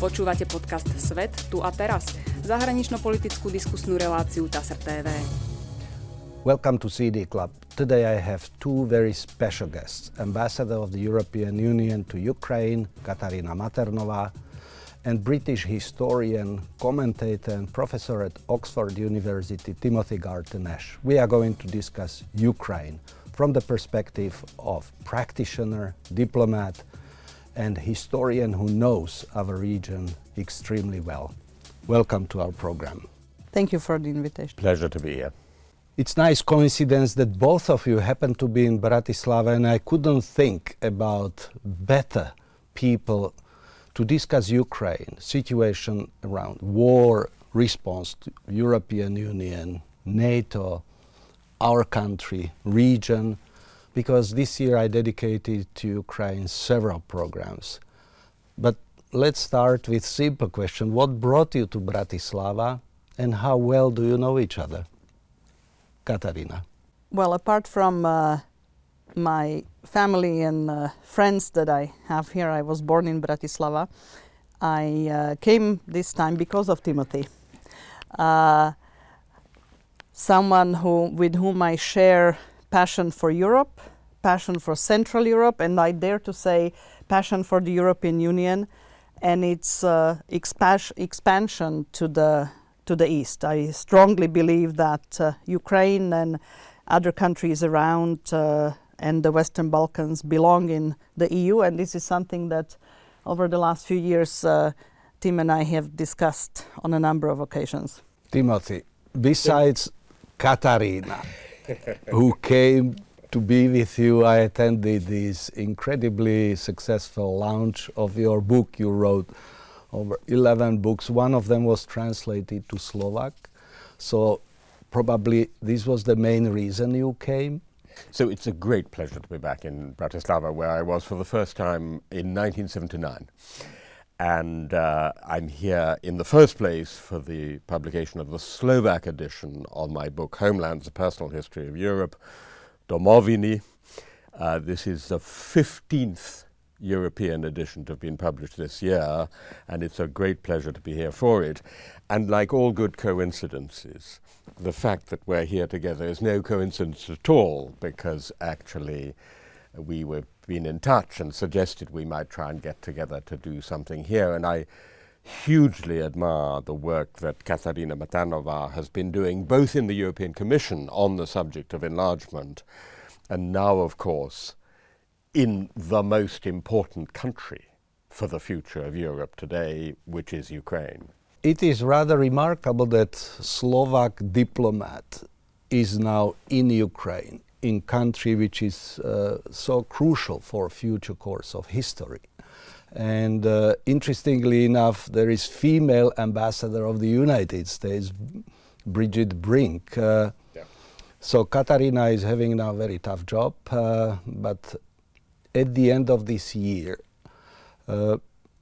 Počúvate podcast Svet tu a teraz, zahranično-politickú diskusnú reláciu TASR TV. Welcome to CD Club. Today I have two very special guests, Ambassador of the European Union to Ukraine, Katarina Maternova, and British historian, commentator, and professor at Oxford University, Timothy Garton-Ash. We are going to discuss Ukraine from the perspective of practitioner, diplomat, and historian who knows our region extremely well. Welcome to our program. Thank you for the invitation. Pleasure to be here. It's nice coincidence that both of you happen to be in Bratislava and I couldn't think about better people to discuss Ukraine, situation around war, response to European Union, NATO, our country, region, because this year I dedicated to Ukraine several programs. But let's start with simple question. What brought you to Bratislava and how well do you know each other? Katarina. Well, apart from uh, my family and uh, friends that I have here, I was born in Bratislava. I uh, came this time because of Timothy. Uh, someone who, with whom I share passion for Europe, passion for Central Europe, and I dare to say passion for the European Union and its uh, expa- expansion to the to the east. I strongly believe that uh, Ukraine and other countries around uh, and the Western Balkans belong in the EU, and this is something that over the last few years uh, Tim and I have discussed on a number of occasions. Timothy, besides Katarina, who came to be with you, I attended this incredibly successful launch of your book you wrote over 11 books. One of them was translated to Slovak. So probably this was the main reason you came. So it's a great pleasure to be back in Bratislava, where I was for the first time in 1979. And uh, I'm here in the first place for the publication of the Slovak edition of my book, Homelands, A Personal History of Europe, Domoviny. Uh, this is the 15th European edition to have been published this year, and it's a great pleasure to be here for it. And like all good coincidences, the fact that we're here together is no coincidence at all, because actually we were been in touch and suggested we might try and get together to do something here. And I hugely admire the work that Katarina Mathernova has been doing, both in the European Commission on the subject of enlargement, and now, of course, in the most important country for the future of Europe today, which is Ukraine. It is rather remarkable that Slovak diplomat is now in Ukraine, in country which is uh, so crucial for future course of history. And uh, interestingly enough, there is female ambassador of the United States, Bridget Brink. Uh, Yeah. So Katarina is having now a very tough job, uh, but at the end of this year, uh,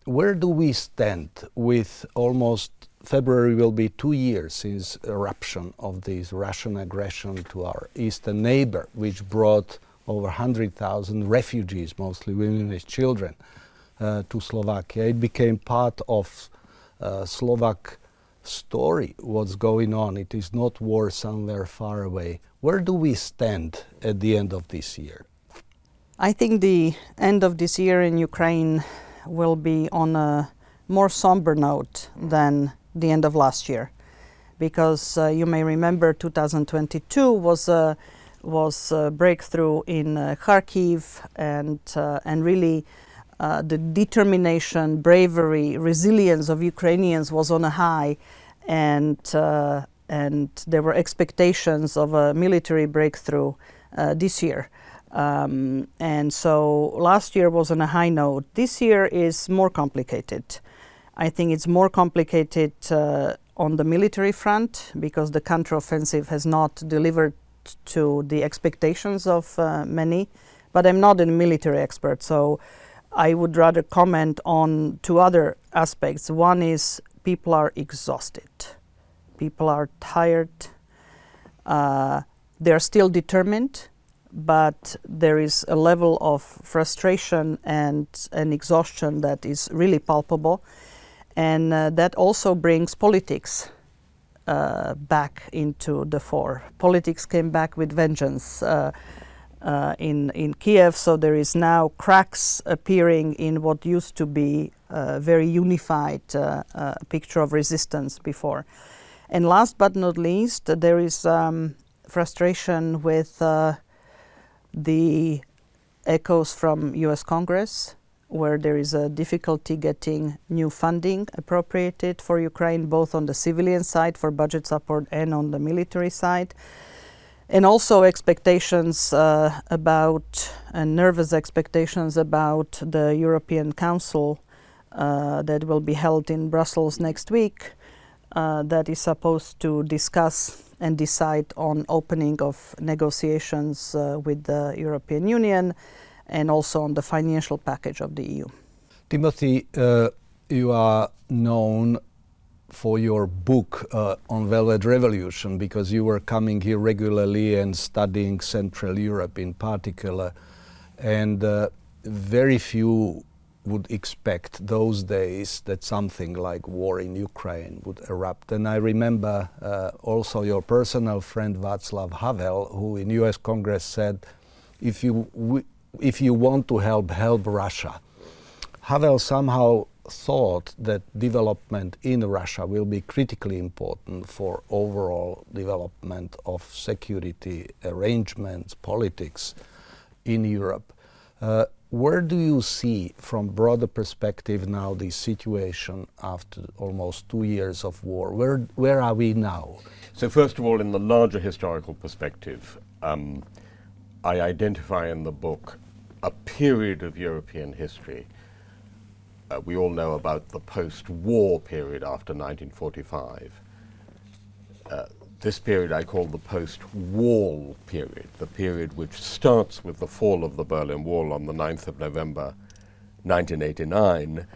where do we stand with almost February will be two years since eruption of this Russian aggression to our eastern neighbor, which brought over 100,000 refugees, mostly women and children, uh, to Slovakia. It became part of uh, Slovak story, what's going on. It is not war somewhere far away. Where do we stand at the end of this year? I think the end of this year in Ukraine will be on a more somber note than the end of last year, because uh, you may remember 2022 was a was a breakthrough in uh, Kharkiv and uh, and really. Uh, the determination, bravery, resilience of Ukrainians was on a high, and uh, and there were expectations of a military breakthrough this year. Um, and so last year was on a high note. This year is more complicated. I think it's more complicated uh, on the military front because the counteroffensive has not delivered to the expectations of uh, many. But I'm not a military expert, so I would rather comment on two other aspects. One is people are exhausted, people are tired, uh, they're still determined but there is a level of frustration and, and exhaustion that is really palpable. And uh, that also brings politics uh, back into the fore. Politics came back with vengeance uh, uh, in in Kiev, so there is now cracks appearing in what used to be a very unified uh, uh, picture of resistance before. And last but not least, there is um, frustration with the echoes from U.S. Congress where there is a difficulty getting new funding appropriated for Ukraine, both on the civilian side for budget support and on the military side. And also expectations uh, about, and nervous expectations about the European Council uh, that will be held in Brussels next week, uh, that is supposed to discuss and decide on opening of negotiations uh, with the European Union and also on the financial package of the EU. Timothy, uh, you are known for your book uh, on Velvet Revolution because you were coming here regularly and studying Central Europe in particular. And uh, very few would expect those days that something like war in Ukraine would erupt. And I remember uh, also your personal friend Václav Havel, who in US Congress said, if you if you want to help, help Russia. Havel somehow thought that development in Russia will be critically important for overall development of security arrangements, politics in Europe. Uh, where do you see, from broader perspective, now the situation after almost two years of war? Where where are we now? So, first of all, in the larger historical perspective, um, I identify in the book a period of European history. Uh, we all know about the post war period after 1945. Uh, this period I call the post wall period, the period which starts with the fall of the Berlin Wall on the 9th of November 1989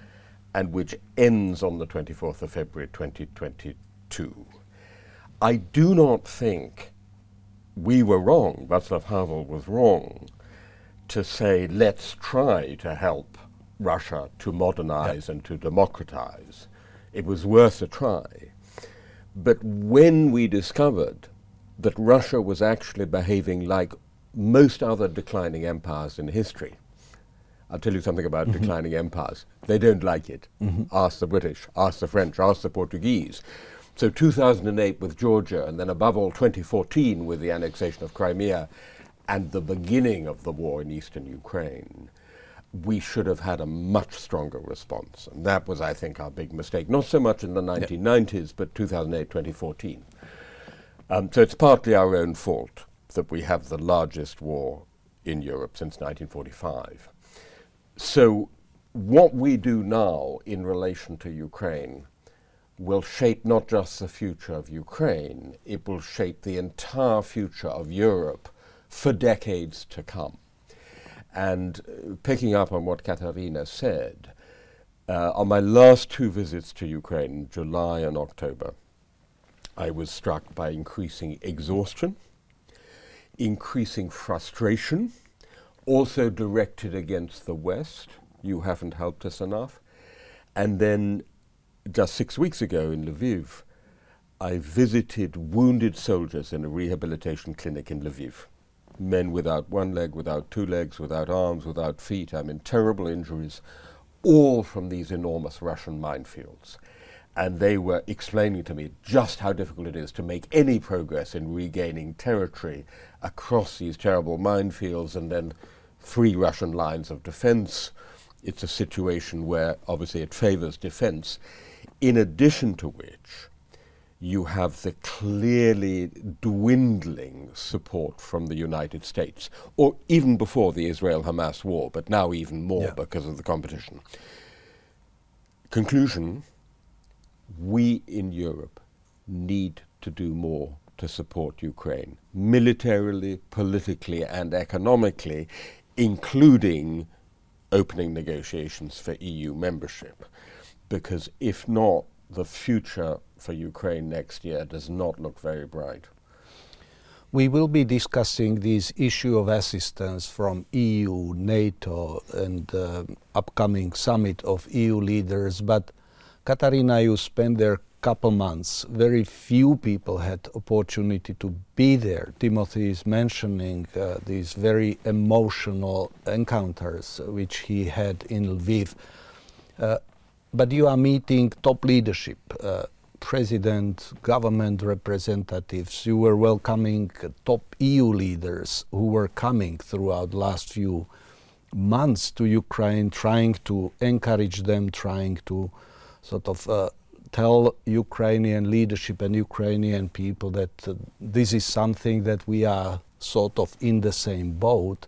and which ends on the 24th of February 2022. I do not think we were wrong, Václav Havel was wrong, to say, let's try to help Russia to modernize and to democratize. It was worth a try. But when we discovered that Russia was actually behaving like most other declining empires in history, I'll tell you something about mm-hmm. declining empires. They don't like it. Mm-hmm. Ask the British, ask the French, ask the Portuguese. So 2008 with Georgia, and then above all 2014 with the annexation of Crimea, and the beginning of the war in eastern Ukraine, we should have had a much stronger response. And that was, I think, our big mistake. Not so much in the 1990s, yep. but 2008, 2014. Um, so it's partly our own fault that we have the largest war in Europe since 1945. So what we do now in relation to Ukraine will shape not just the future of Ukraine, it will shape the entire future of Europe for decades to come. And uh, picking up on what Katarina said, uh, on my last two visits to Ukraine, July and October, I was struck by increasing exhaustion, increasing frustration, also directed against the West. You haven't helped us enough. And then just six weeks ago in Lviv, I visited wounded soldiers in a rehabilitation clinic in Lviv men without one leg, without two legs, without arms, without feet. I mean, terrible injuries, all from these enormous Russian minefields. And they were explaining to me just how difficult it is to make any progress in regaining territory across these terrible minefields and then three Russian lines of defense. It's a situation where obviously it favors defense, in addition to which you have the clearly dwindling support from the United States, or even before the Israel Hamas war, but now even more yeah. because of the competition. Conclusion we in Europe need to do more to support Ukraine, militarily, politically, and economically, including opening negotiations for EU membership. Because if not, the future for Ukraine next year does not look very bright. We will be discussing this issue of assistance from EU, NATO, and uh, upcoming summit of EU leaders. But Katarina, you spent there a couple months. Very few people had opportunity to be there. Timothy is mentioning uh, these very emotional encounters which he had in Lviv. Uh, but you are meeting top leadership, uh, president, government representatives. You were welcoming top EU leaders who were coming throughout last few months to Ukraine, trying to encourage them, trying to sort of uh, tell Ukrainian leadership and Ukrainian people that uh, this is something that we are sort of in the same boat.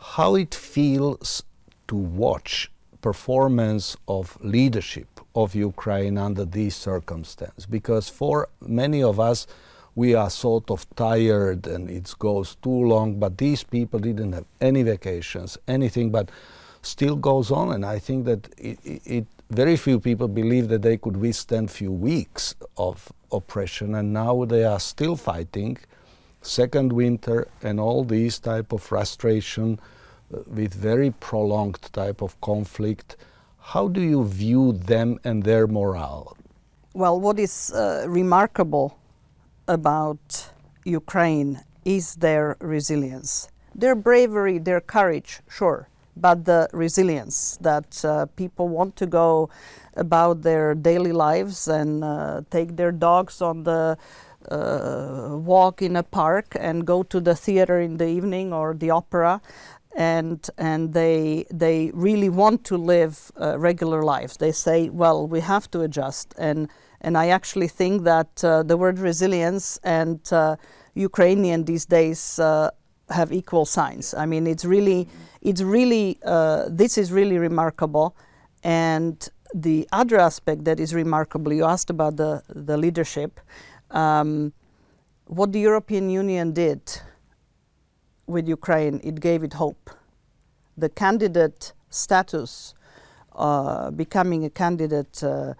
How it feels to watch performance of leadership of Ukraine under these circumstances. Because for many of us we are sort of tired and it goes too long but these people didn't have any vacations anything but still goes on. And I think that it, it very few people believe that they could withstand few weeks of oppression. And now they are still fighting second winter and all these type of frustration with very prolonged type of conflict how do you view them and their morale? Well what is uh, remarkable about ukraine is their resilience. Their bravery their courage sure but the resilience that uh, people want to go about their daily lives and uh, take their dogs on the uh, walk in a park and go to the theater in the evening or the opera and and they they really want to live uh, regular lives. They say well we have to adjust. And and I actually think that uh, the word resilience and uh, Ukrainian these days have equal signs. I mean it's really it's really uh, this is really remarkable. And the other aspect that is remarkable you asked about the, the leadership um, what the european union did with ukraine it gave it hope. The candidate status uh, becoming a candidate uh,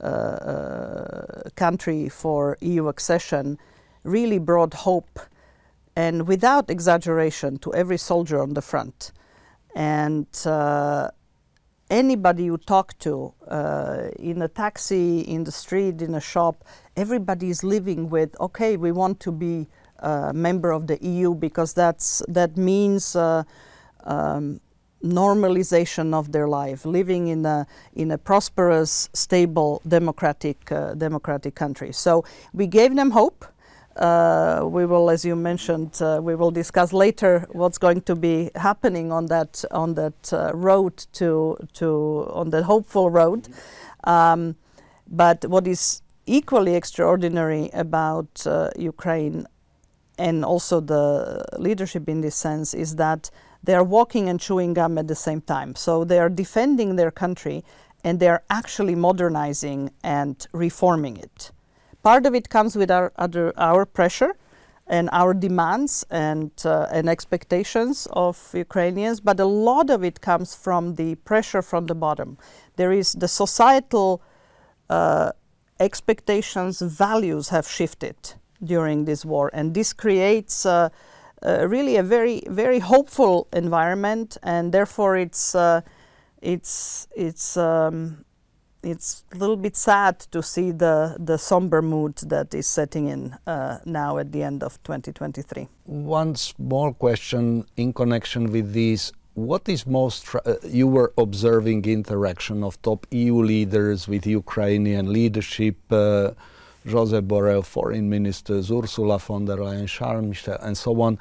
uh country for eu accession really brought hope and without exaggeration to every soldier on the front. And uh, anybody you talk to uh, in a taxi, in the street, in a shop, everybody is living with, okay, we want to be member of the EU because that's, that means uh, um, normalization of their life, living in a, in a prosperous, stable, democratic, uh, democratic country. So we gave them hope. Uh, we will, as you mentioned, uh, we will discuss later what's going to be happening on that on that uh, road to to on the hopeful road. Um, but what is equally extraordinary about uh, Ukraine and also the leadership in this sense is that they are walking and chewing gum at the same time. So they are defending their country and they are actually modernizing and reforming it. Part of it comes with our, other, our pressure and our demands and, uh, and expectations of Ukrainians, but a lot of it comes from the pressure from the bottom. There is the societal uh, expectations, values have shifted during this war, and this creates uh, uh really a very, very hopeful environment, and therefore it's, uh, it's, it's um, it's a little bit sad to see the, the somber mood that is setting in uh, now at the end of 2023. One small question in connection with this. What is most, uh, you were observing interaction of top EU leaders with Ukrainian leadership, uh, Josep Borrell, foreign ministers, Ursula von der Leyen, Charles Michel, and so on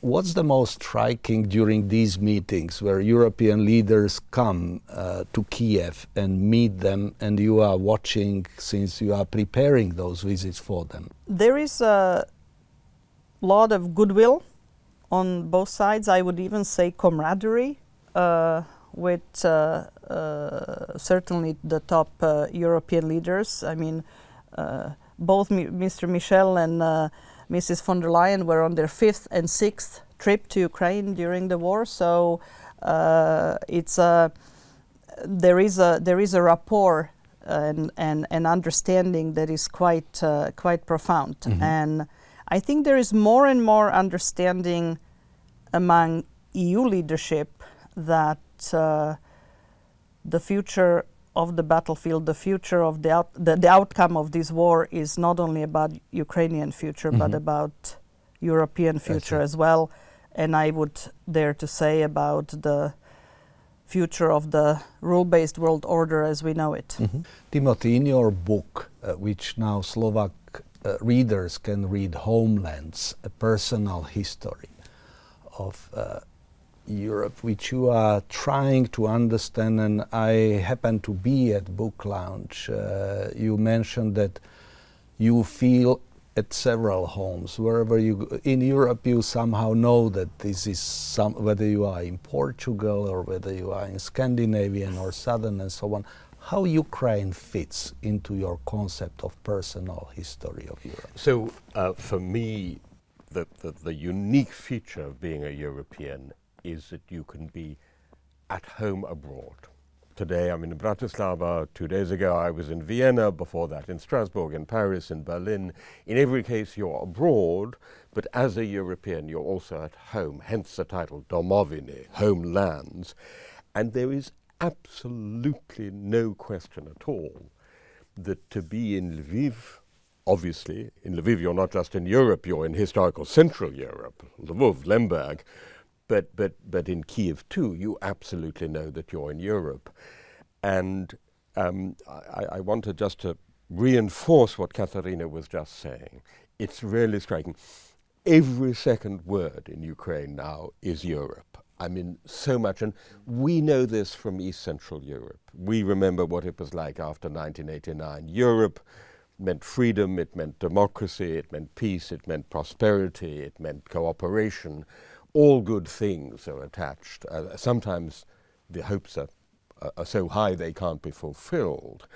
what's the most striking during these meetings where European leaders come uh, to Kiev and meet them and you are watching since you are preparing those visits for them? There is a lot of goodwill on both sides. I would even say camaraderie uh, with uh, uh certainly the top uh, European leaders. I mean, uh, both Mr. Michel and Mrs. von der Leyen were on their fifth and sixth trip to Ukraine during the war. So uh, it's a there is a there is a rapport and and an understanding that is quite uh, quite profound. Mm-hmm. And I think there is more and more understanding among EU leadership that uh, the future of the battlefield, the future of the, out, the, the outcome of this war is not only about Ukrainian future, mm-hmm. but about European future as well. And I would dare to say about the future of the rule based world order as we know it. Mm-hmm. Timothy, in your book, uh, which now Slovak uh, readers can read Homelands, a personal history of uh, Europe, which you are trying to understand, and I happen to be at Book Lounge. Uh, you mentioned that you feel at several homes wherever you go. in Europe you somehow know that this is some whether you are in Portugal or whether you are in Scandinavian or southern and so on how Ukraine fits into your concept of personal history of Europe so uh, for me the, the, the unique feature of being a European is that you can be at home abroad Today I'm in Bratislava. Two days ago I was in Vienna. Before that in Strasbourg, in Paris, in Berlin. In every case you're abroad, but as a European you're also at home. Hence the title Domoviny, homelands. And there is absolutely no question at all that to be in Lviv, obviously, in Lviv you're not just in Europe, you're in historical Central Europe, Lvov, Lemberg, but, but, but in Kiev too, you absolutely know that you're in Europe. And um, I, I wanted just to reinforce what Katarina was just saying. It's really striking. Every second word in Ukraine now is Europe. I mean, so much. And we know this from East Central Europe. We remember what it was like after 1989. Europe meant freedom, it meant democracy, it meant peace, it meant prosperity, it meant cooperation all good things are attached. Uh, sometimes the hopes are, are so high they can't be fulfilled.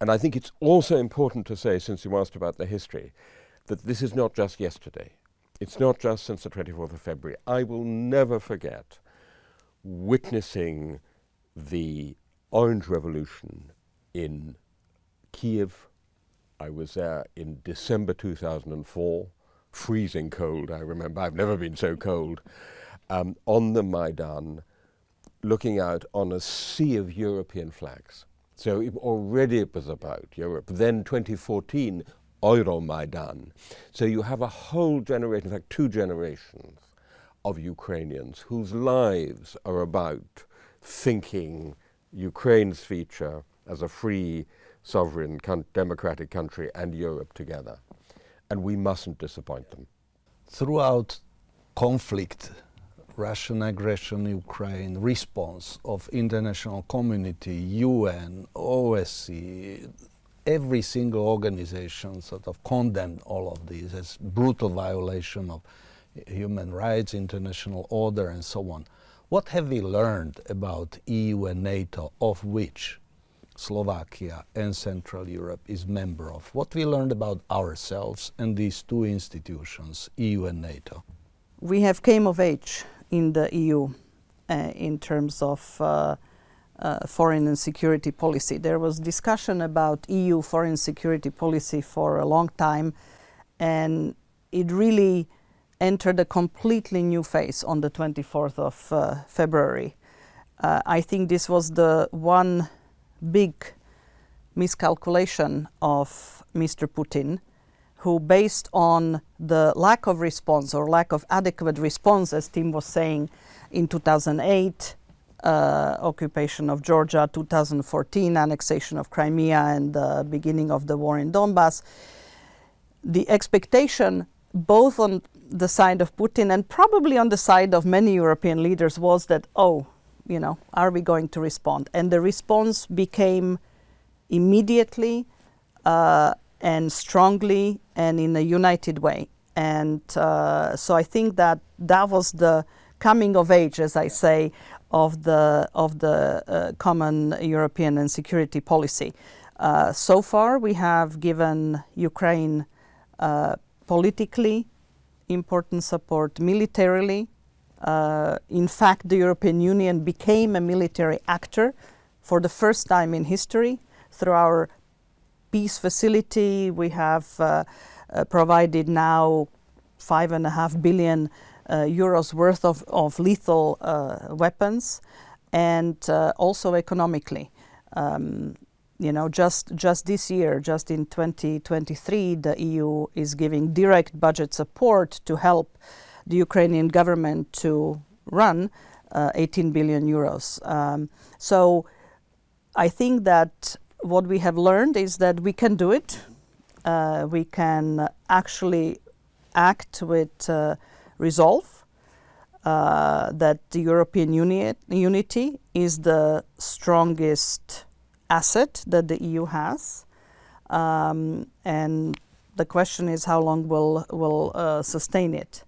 And I think it's also important to say, since you asked about the history, that this is not just yesterday. It's not just since the 24th of February. I will never forget witnessing the Orange Revolution in Kiev. I was there in December 2004 freezing cold, I remember. I've never been so cold. Um, on the Maidan, looking out on a sea of European flags. So it, already it was about Europe. Then 2014, Euromaidan. So you have a whole generation, in fact, two generations of Ukrainians whose lives are about thinking Ukraine's future as a free, sovereign, democratic country and Europe together and we mustn't disappoint them. Throughout conflict, Russian aggression, Ukraine, response of international community, UN, OSCE, every single organization sort of condemned all of these as brutal violation of human rights, international order, and so on. What have we learned about EU and NATO, of which Slovakia and Central Europe is member of. What we learned about ourselves and these two institutions, EU and NATO. We have came of age in the EU uh, in terms of uh, uh, foreign and security policy. There was discussion about EU foreign security policy for a long time, and it really entered a completely new phase on the 24th of uh, February. Uh, I think this was the one big miscalculation of Mr. Putin, who, based on the lack of response or lack of adequate response, as Tim was saying, in 2008, uh, occupation of Georgia, 2014, annexation of Crimea, and the beginning of the war in Donbass, the expectation, both on the side of Putin and probably on the side of many European leaders, was that, oh, you know, are we going to respond? And the response became immediately uh, and strongly and in a united way. And uh, so I think that that was the coming of age, as I say, of the of the uh, common European and security policy. Uh, so far, we have given Ukraine uh, politically important support, militarily uh, in fact, the European Union became a military actor for the first time in history. Through our peace facility, we have uh, uh, provided now five and a half billion uh, euros worth of, of lethal uh, weapons and uh, also economically. Um, you know, just just this year, just in 2023, the EU is giving direct budget support to help the Ukrainian government to run uh, 18 billion euros. Um, so I think that what we have learned is that we can do it. Uh, we can actually act with uh, resolve. Uh, that the European uni- unity is the strongest asset that the EU has, um, and the question is how long will will uh, sustain it.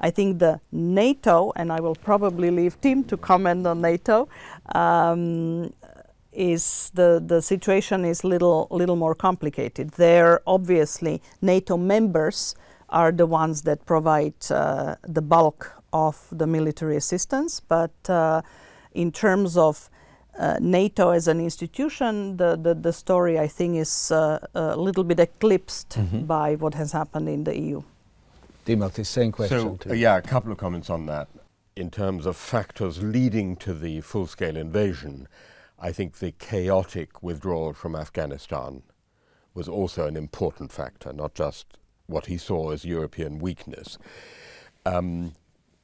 I think the NATO, and I will probably leave Tim to comment on NATO. Um, is the, the situation is little little more complicated. There, obviously, NATO members are the ones that provide uh, the bulk of the military assistance, but uh, in terms of uh, NATO as an institution, the, the, the, story I think is uh, a little bit eclipsed mm-hmm. by what has happened in the EU. Timothy, same question. So, uh, yeah, a couple of comments on that. In terms of factors leading to the full scale invasion, I think the chaotic withdrawal from Afghanistan was also an important factor, not just what he saw as European weakness. Um,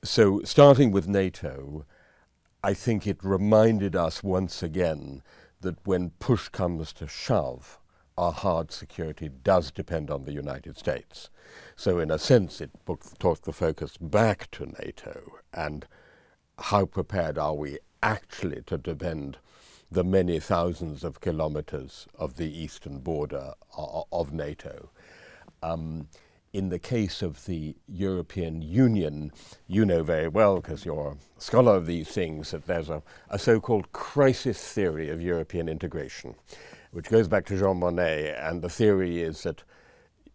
so, starting with NATO, I think it reminded us once again that when push comes to shove, our hard security does depend on the United States. So, in a sense, it took the focus back to NATO and how prepared are we actually to defend the many thousands of kilometers of the eastern border of NATO. Um, in the case of the European Union, you know very well, because you're a scholar of these things, that there's a, a so called crisis theory of European integration, which goes back to Jean Monnet, and the theory is that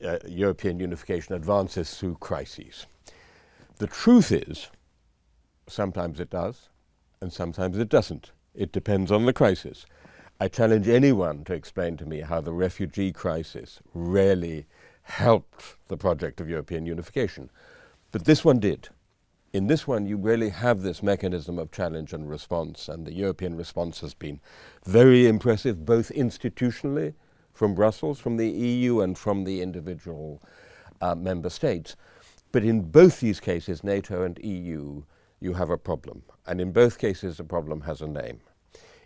uh, European unification advances through crises. The truth is, sometimes it does, and sometimes it doesn't. It depends on the crisis. I challenge anyone to explain to me how the refugee crisis really helped the project of European unification. But this one did. In this one, you really have this mechanism of challenge and response, and the European response has been very impressive, both institutionally from Brussels, from the EU, and from the individual uh, member states. But in both these cases, NATO and EU, you have a problem. And in both cases, the problem has a name.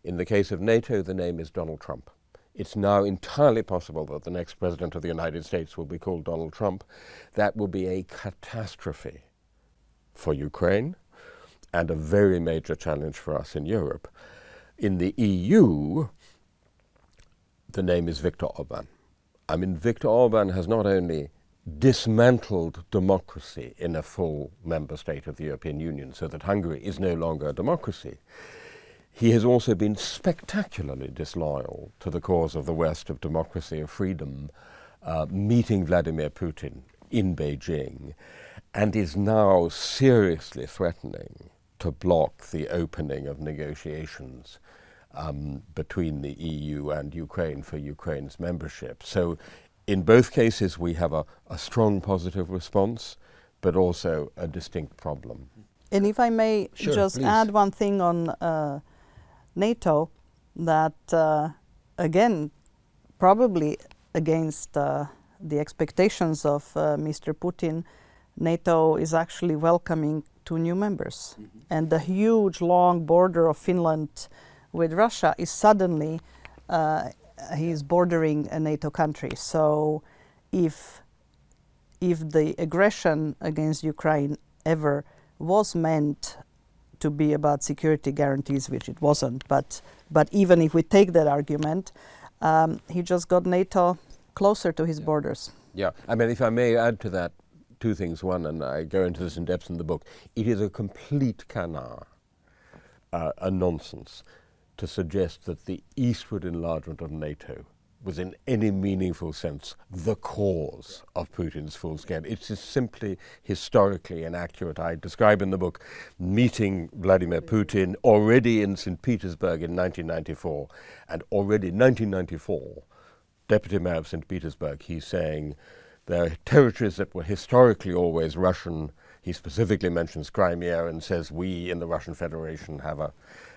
In the case of NATO, the name is Donald Trump. It's now entirely possible that the next president of the United States will be called Donald Trump. That will be a catastrophe for Ukraine and a very major challenge for us in Europe. In the EU, the name is Viktor Orban. I mean, Viktor Orban has not only dismantled democracy in a full member state of the European Union so that Hungary is no longer a democracy. He has also been spectacularly disloyal to the cause of the West, of democracy, of freedom, uh, meeting Vladimir Putin in Beijing, and is now seriously threatening to block the opening of negotiations um, between the EU and Ukraine for Ukraine's membership. So, in both cases, we have a, a strong positive response, but also a distinct problem. And if I may sure, just please. add one thing on uh, NATO, that uh, again, probably against uh, the expectations of uh, Mr. Putin, NATO is actually welcoming two new members. Mm-hmm. And the huge long border of Finland with Russia is suddenly uh, he's bordering a NATO country. So if if the aggression against Ukraine ever was meant to be about security guarantees, which it wasn't, but but even if we take that argument, um, he just got NATO closer to his yeah. borders. Yeah, I mean, if I may add to that two things. One, and I go into this in depth in the book, it is a complete canard, uh, a nonsense to suggest that the eastward enlargement of NATO was in any meaningful sense the cause of Putin's full scale. It is simply historically inaccurate. I describe in the book meeting Vladimir Putin already in St. Petersburg in 1994, and already in 1994, Deputy Mayor of St. Petersburg, he's saying are territories that were historically always Russian. He specifically mentions Crimea and says we in the Russian Federation have a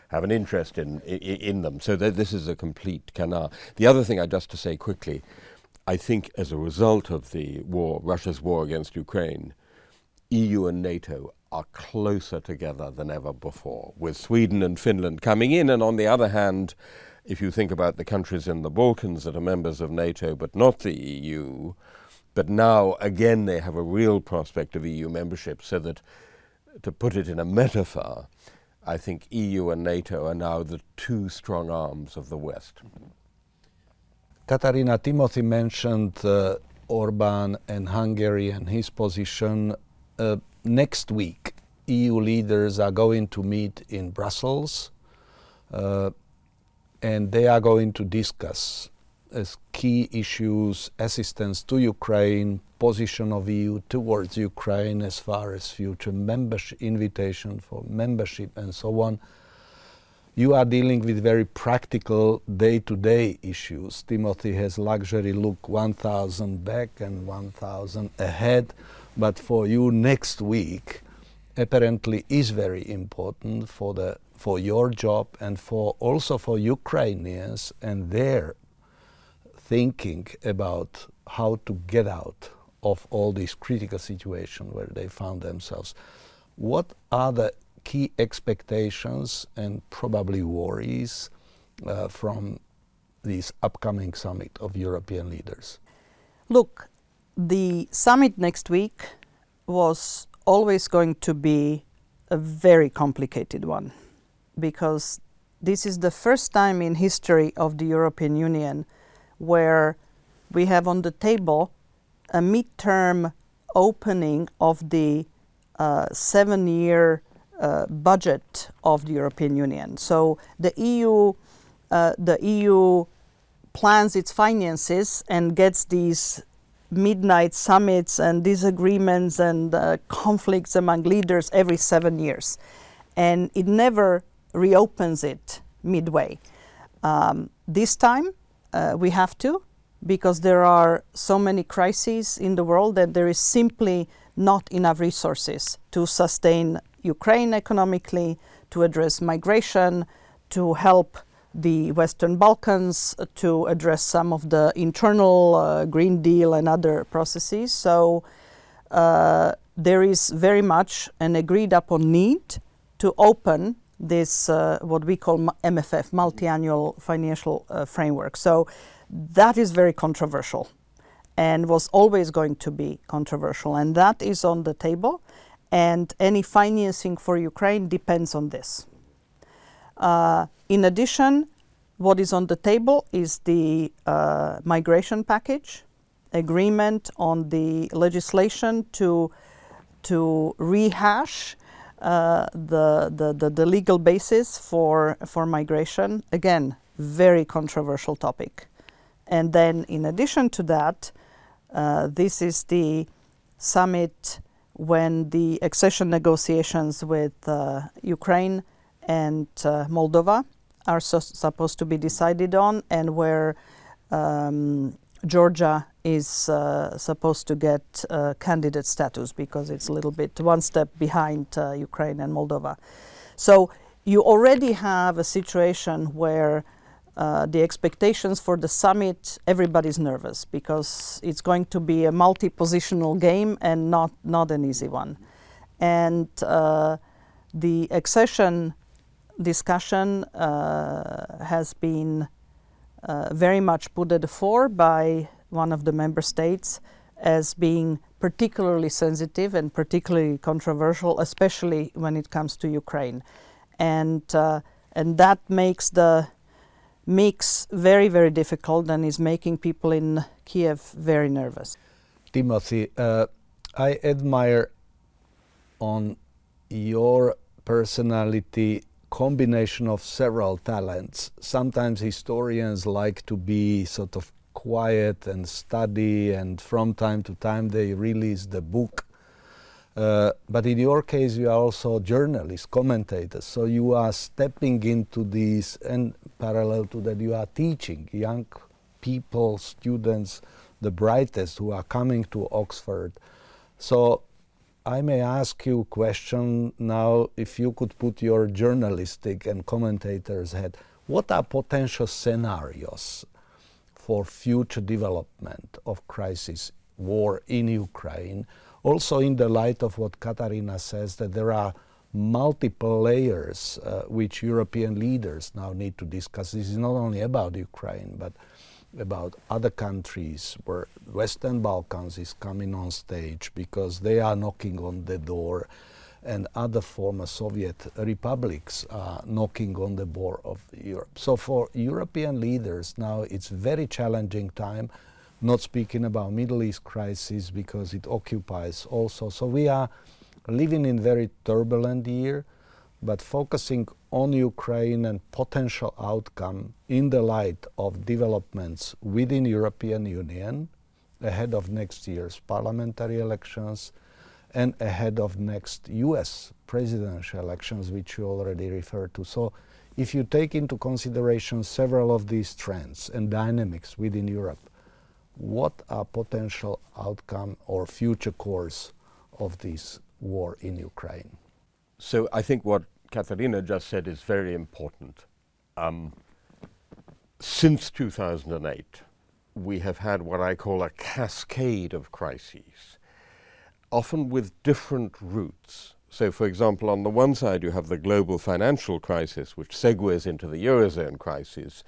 have an interest in, in, in them. So th- this is a complete canard. The other thing, I just to say quickly, I think as a result of the war, Russia's war against Ukraine, EU and NATO are closer together than ever before, with Sweden and Finland coming in, and on the other hand, if you think about the countries in the Balkans that are members of NATO but not the EU, but now again they have a real prospect of EU membership, so that, to put it in a metaphor, I think EU and NATO are now the two strong arms of the West. Katarina Timothy mentioned uh, Orban and Hungary and his position. Uh, next week, EU leaders are going to meet in Brussels uh, and they are going to discuss as key issues assistance to Ukraine, position of EU towards Ukraine as far as future membership invitation for membership and so on. You are dealing with very practical day-to-day issues. Timothy has luxury look 1000 back and 1000 ahead, but for you next week apparently is very important for the for your job and for also for Ukrainians and their thinking about how to get out of all these critical situations where they found themselves. What are the key expectations and probably worries uh, from this upcoming summit of European leaders? Look, the summit next week was always going to be a very complicated one because this is the first time in history of the European Union where we have on the table a midterm opening of the uh, seven year uh, budget of the European Union. So the EU, uh, the EU plans its finances and gets these midnight summits and disagreements and uh, conflicts among leaders every seven years. And it never reopens it midway. Um, this time, uh, we have to because there are so many crises in the world that there is simply not enough resources to sustain Ukraine economically, to address migration, to help the Western Balkans, to address some of the internal uh, Green Deal and other processes. So uh, there is very much an agreed upon need to open this uh, what we call MFF, multi-annual financial uh, framework. So that is very controversial, and was always going to be controversial, and that is on the table. And any financing for Ukraine depends on this. Uh, in addition, what is on the table is the uh, migration package, agreement on the legislation to to rehash uh, the, the, the, the, legal basis for, for migration. Again, very controversial topic. And then, in addition to that, uh, this is the summit when the accession negotiations with uh, Ukraine and uh, Moldova are so supposed to be decided on, and where um, Georgia is uh, supposed to get uh, candidate status because it's a little bit one step behind uh, Ukraine and Moldova. So you already have a situation where uh, the expectations for the summit, everybody's nervous because it's going to be a multi-positional game and not not an easy one. And uh, the accession discussion uh, has been very much put at the fore by one of the member states as being particularly sensitive and particularly controversial, especially when it comes to Ukraine. And, uh, and that makes the mix very, very difficult and is making people in Kiev very nervous. Timothy, uh, I admire on your personality combination of several talents. Sometimes historians like to be sort of quiet and study, and from time to time they release the book. Uh, but in your case, you are also journalists, commentators. So you are stepping into this, and parallel to that, you are teaching young people, students, the brightest who are coming to Oxford. So I may ask you a question now, if you could put your journalistic and commentators' head, what are potential scenarios for future development of crisis, war in Ukraine? Also, in the light of what Katarina says, that there are multiple layers uh, which European leaders now need to discuss. This is not only about Ukraine, but about other countries where Western Balkans is coming on stage because they are knocking on the door and other former Soviet republics are knocking on the door of Europe. So for European leaders now it's very challenging time, not speaking about Middle East crisis because it occupies also. So we are living in very turbulent year, but focusing on Ukraine and potential outcome in the light of developments within European Union ahead of next year's parliamentary elections and ahead of next US presidential elections, which you already referred to. So, if you take into consideration several of these trends and dynamics within Europe, what are potential outcome or future course of this war in Ukraine? So, I think what Katarina just said is very important. Um, since 2008, we have had what I call a cascade of crises, often with different roots. So, for example, on the one side, you have the global financial crisis, which segues into the Eurozone crisis.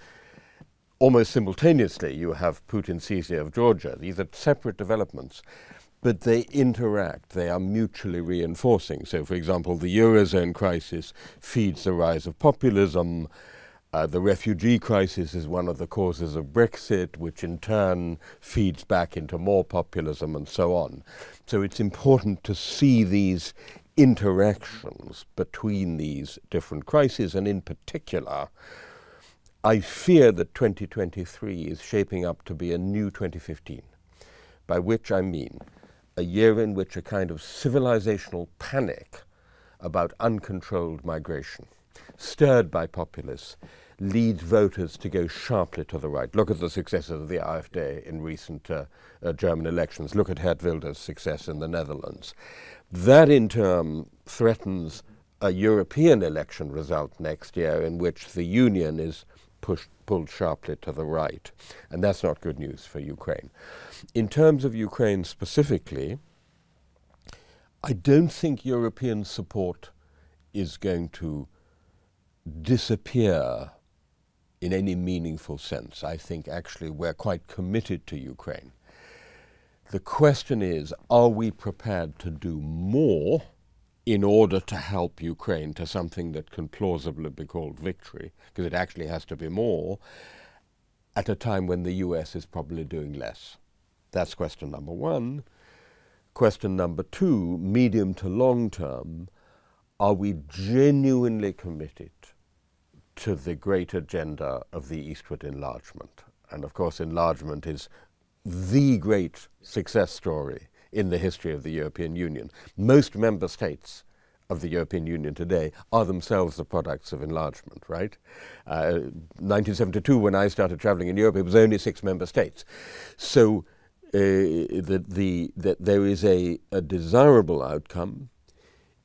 Almost simultaneously, you have Putin's seizure of Georgia. These are separate developments but they interact, they are mutually reinforcing. So, for example, the Eurozone crisis feeds the rise of populism. Uh, the refugee crisis is one of the causes of Brexit, which in turn feeds back into more populism and so on. So it's important to see these interactions between these different crises, and in particular, I fear that 2023 is shaping up to be a new 2015, by which I mean a year in which a kind of civilizational panic about uncontrolled migration, stirred by populists, leads voters to go sharply to the right. Look at the successes of the AfD in recent uh, uh, German elections. Look at Geert Wilders' success in the Netherlands. That, in turn, threatens a European election result next year in which the Union is pushed, pulled sharply to the right. And that's not good news for Ukraine. In terms of Ukraine specifically, I don't think European support is going to disappear in any meaningful sense. I think actually we're quite committed to Ukraine. The question is are we prepared to do more in order to help Ukraine to something that can plausibly be called victory? Because it actually has to be more at a time when the US is probably doing less. That's question number one. Question number two, medium to long term, are we genuinely committed to the great agenda of the eastward enlargement? And of course, enlargement is the great success story in the history of the European Union. Most member states of the European Union today are themselves the products of enlargement, right? Uh, 1972, when I started traveling in Europe, it was only six member states. So uh, that, the, that there is a, a desirable outcome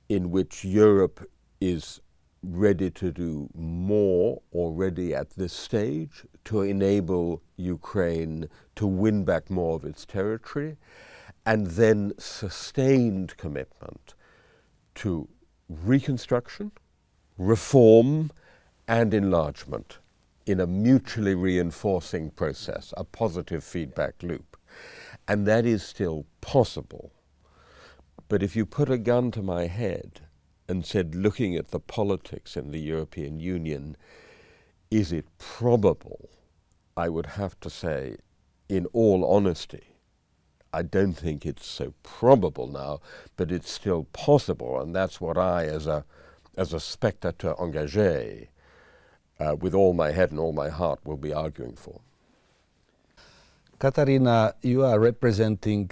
in which Europe is ready to do more already at this stage to enable Ukraine to win back more of its territory, and then sustained commitment to reconstruction, reform, and enlargement in a mutually reinforcing process, a positive feedback loop. And that is still possible. But if you put a gun to my head and said, looking at the politics in the European Union, is it probable? I would have to say, in all honesty, I don't think it's so probable now, but it's still possible, and that's what I, as a as a spectator engagé, uh, with all my head and all my heart, will be arguing for. Katarina, you are representing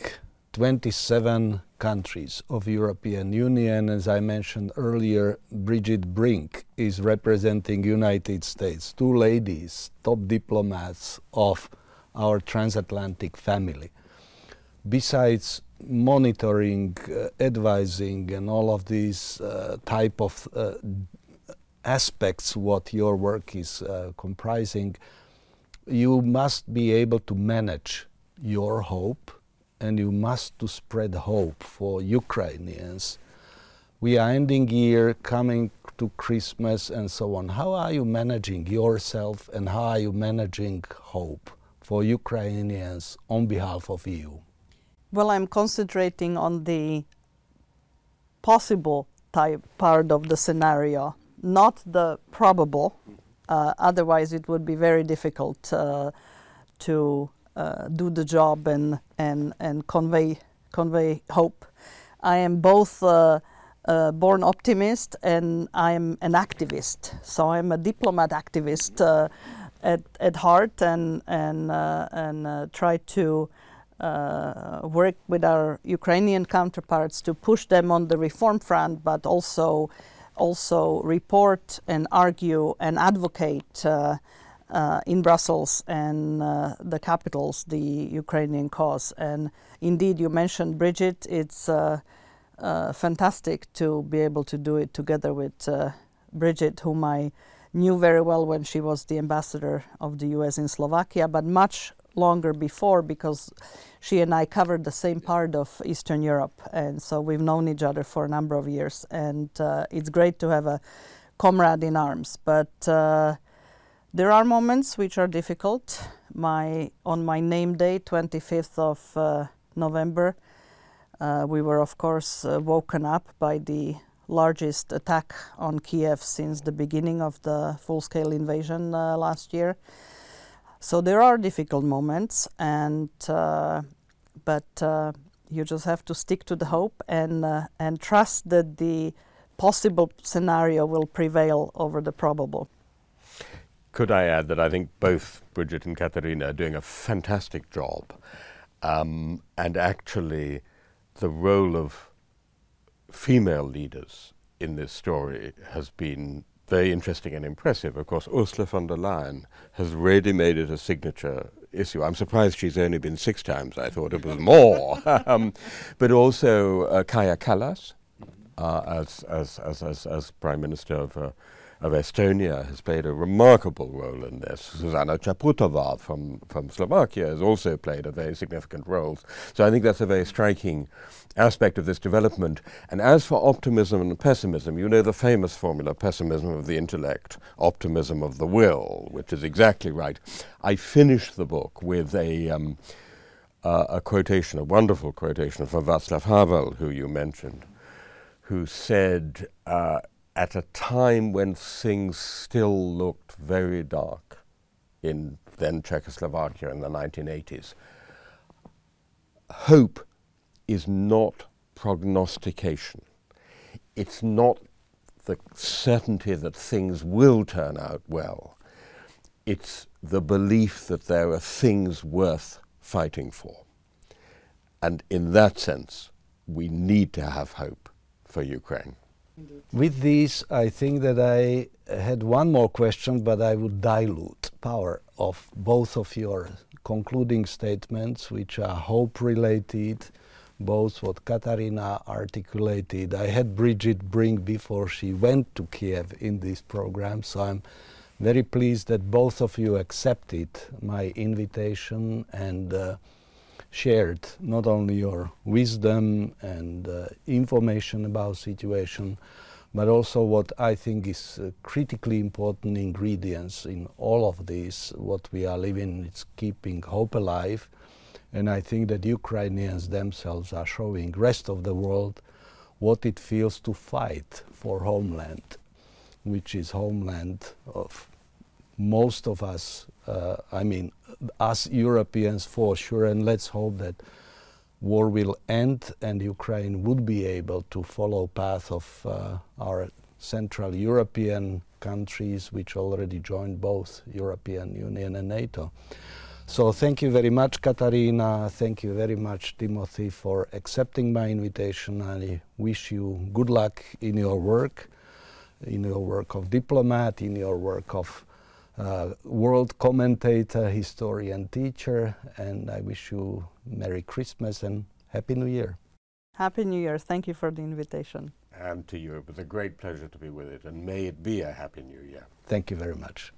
27 countries of European Union. As I mentioned earlier, Bridget Brink is representing United States, two ladies, top diplomats of our transatlantic family. Besides monitoring, uh, advising, and all of these uh, type of uh, aspects what your work is uh, comprising, you must be able to manage your hope, and you must to spread hope for Ukrainians. We are ending year, coming to Christmas, and so on. How are you managing yourself, and how are you managing hope for Ukrainians on behalf of EU? Well, I'm concentrating on the possible type part of the scenario, not the probable. Uh, otherwise, it would be very difficult uh, to do the job and and and convey convey hope. I am both a, born optimist and I am an activist. So I'm a diplomat activist uh, at at heart and and uh, and uh, try to uh, work with our Ukrainian counterparts to push them on the reform front, but also also report and argue and advocate uh, uh, in Brussels and uh, the capitals the Ukrainian cause. And indeed, you mentioned Bridget. It's uh, uh, fantastic to be able to do it together with Bridget, whom I knew very well when she was the ambassador of the US in Slovakia, but much longer before because she and I covered the same part of Eastern Europe, and so we've known each other for a number of years, and uh, it's great to have a comrade in arms. But uh, there are moments which are difficult. My on my name day, 25th of uh, November, uh, we were of course uh, woken up by the largest attack on Kiev since the beginning of the full-scale invasion uh, last year. So there are difficult moments, and uh, but uh, you just have to stick to the hope and uh, and trust that the possible scenario will prevail over the probable. Could I add that I think both Bridget and Katarina are doing a fantastic job, um, and actually, the role of female leaders in this story has been very interesting and impressive. Of course, Ursula von der Leyen has really made it a signature issue. I'm surprised she's only been six times. I thought it was more. um, but also uh, Kaja Kallas uh, as, as, as, as, as Prime Minister of uh, of Estonia has played a remarkable role in this. Zuzana Chaputova from, from Slovakia has also played a very significant role. So I think that's a very striking aspect of this development. And as for optimism and pessimism, you know the famous formula pessimism of the intellect, optimism of the will, which is exactly right. I finished the book with a. Um, uh, a quotation, a wonderful quotation from Václav Havel, who you mentioned, who said, uh, at a time when things still looked very dark in then Czechoslovakia in the 1980s. Hope is not prognostication. It's not the certainty that things will turn out well. It's the belief that there are things worth fighting for. And in that sense, we need to have hope for Ukraine. With this, I think that I had one more question, but I would dilute power of both of your concluding statements, which are hope related, both what Katarina articulated. I had Bridget Brink before she went to Kiev in this program, so I'm very pleased that both of you accepted my invitation and uh, shared not only your wisdom and uh, information about situation, but also what I think is uh, critically important ingredients in all of this. What we are living is keeping hope alive, and I think that Ukrainians themselves are showing rest of the world what it feels to fight for homeland, which is homeland of most of us. Uh, I mean, us Europeans for sure, and let's hope that war will end and Ukraine would be able to follow path of uh, our Central European countries, which already joined both European Union and NATO. So thank you very much, Katarina. Thank you very much, Timothy, for accepting my invitation. I wish you good luck in your work, in your work of diplomat, in your work of uh, world commentator, historian, teacher, and I wish you Merry Christmas and Happy New Year. Happy New Year. Thank you for the invitation. And to you, it was a great pleasure to be with it, and may it be a Happy New Year. Thank you very much.